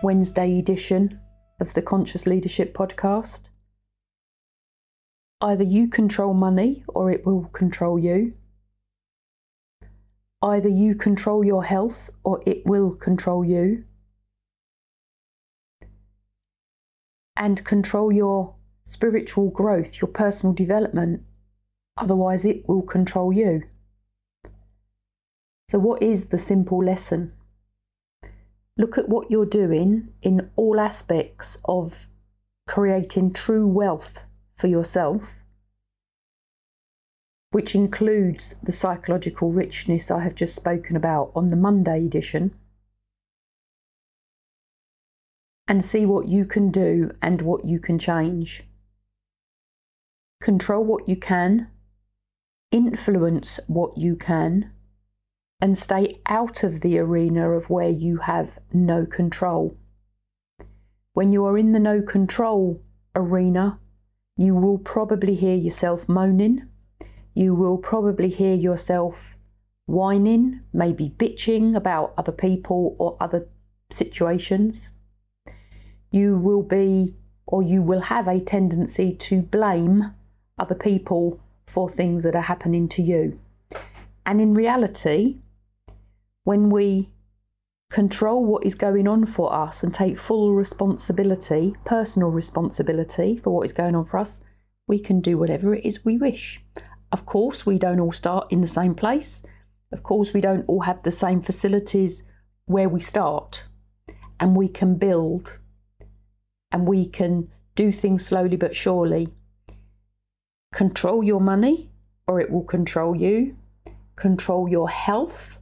Wednesday edition of the Conscious Leadership Podcast. Either you control money or it will control you. Either you control your health or it will control you. And control your spiritual growth, your personal development. Otherwise, it will control you. So, what is the simple lesson? Look at what you're doing in all aspects of creating true wealth for yourself, which includes the psychological richness I have just spoken about on the Monday edition, and see what you can do and what you can change. Control what you can, influence what you can and stay out of the arena of where you have no control. When you are in the no control arena, you will probably hear yourself moaning. You will probably hear yourself whining, maybe bitching about other people or other situations. You will be, or you will have a tendency to blame other people for things that are happening to you. And in reality, when we control what is going on for us and take full responsibility, personal responsibility for what is going on for us, we can do whatever it is we wish. Of course, we don't all start in the same place. Of course, we don't all have the same facilities where we start. And we can build and we can do things slowly but surely. Control your money or it will control you. Control your health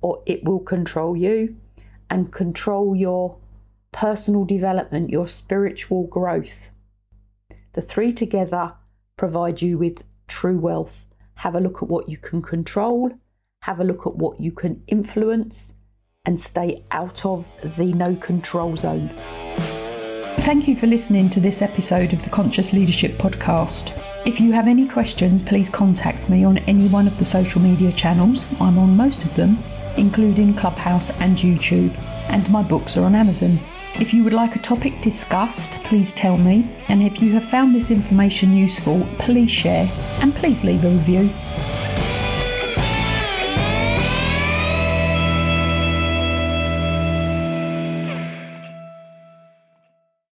or it will control you and control your personal development, your spiritual growth. The three together provide you with true wealth. Have a look at what you can control, have a look at what you can influence, and stay out of the no control zone. Thank you for listening to this episode of the Conscious Leadership Podcast. If you have any questions, please contact me on any one of the social media channels. I'm on most of them including Clubhouse and YouTube, and my books are on Amazon. If you would like a topic discussed, please tell me, and if you have found this information useful, please share and please leave a review.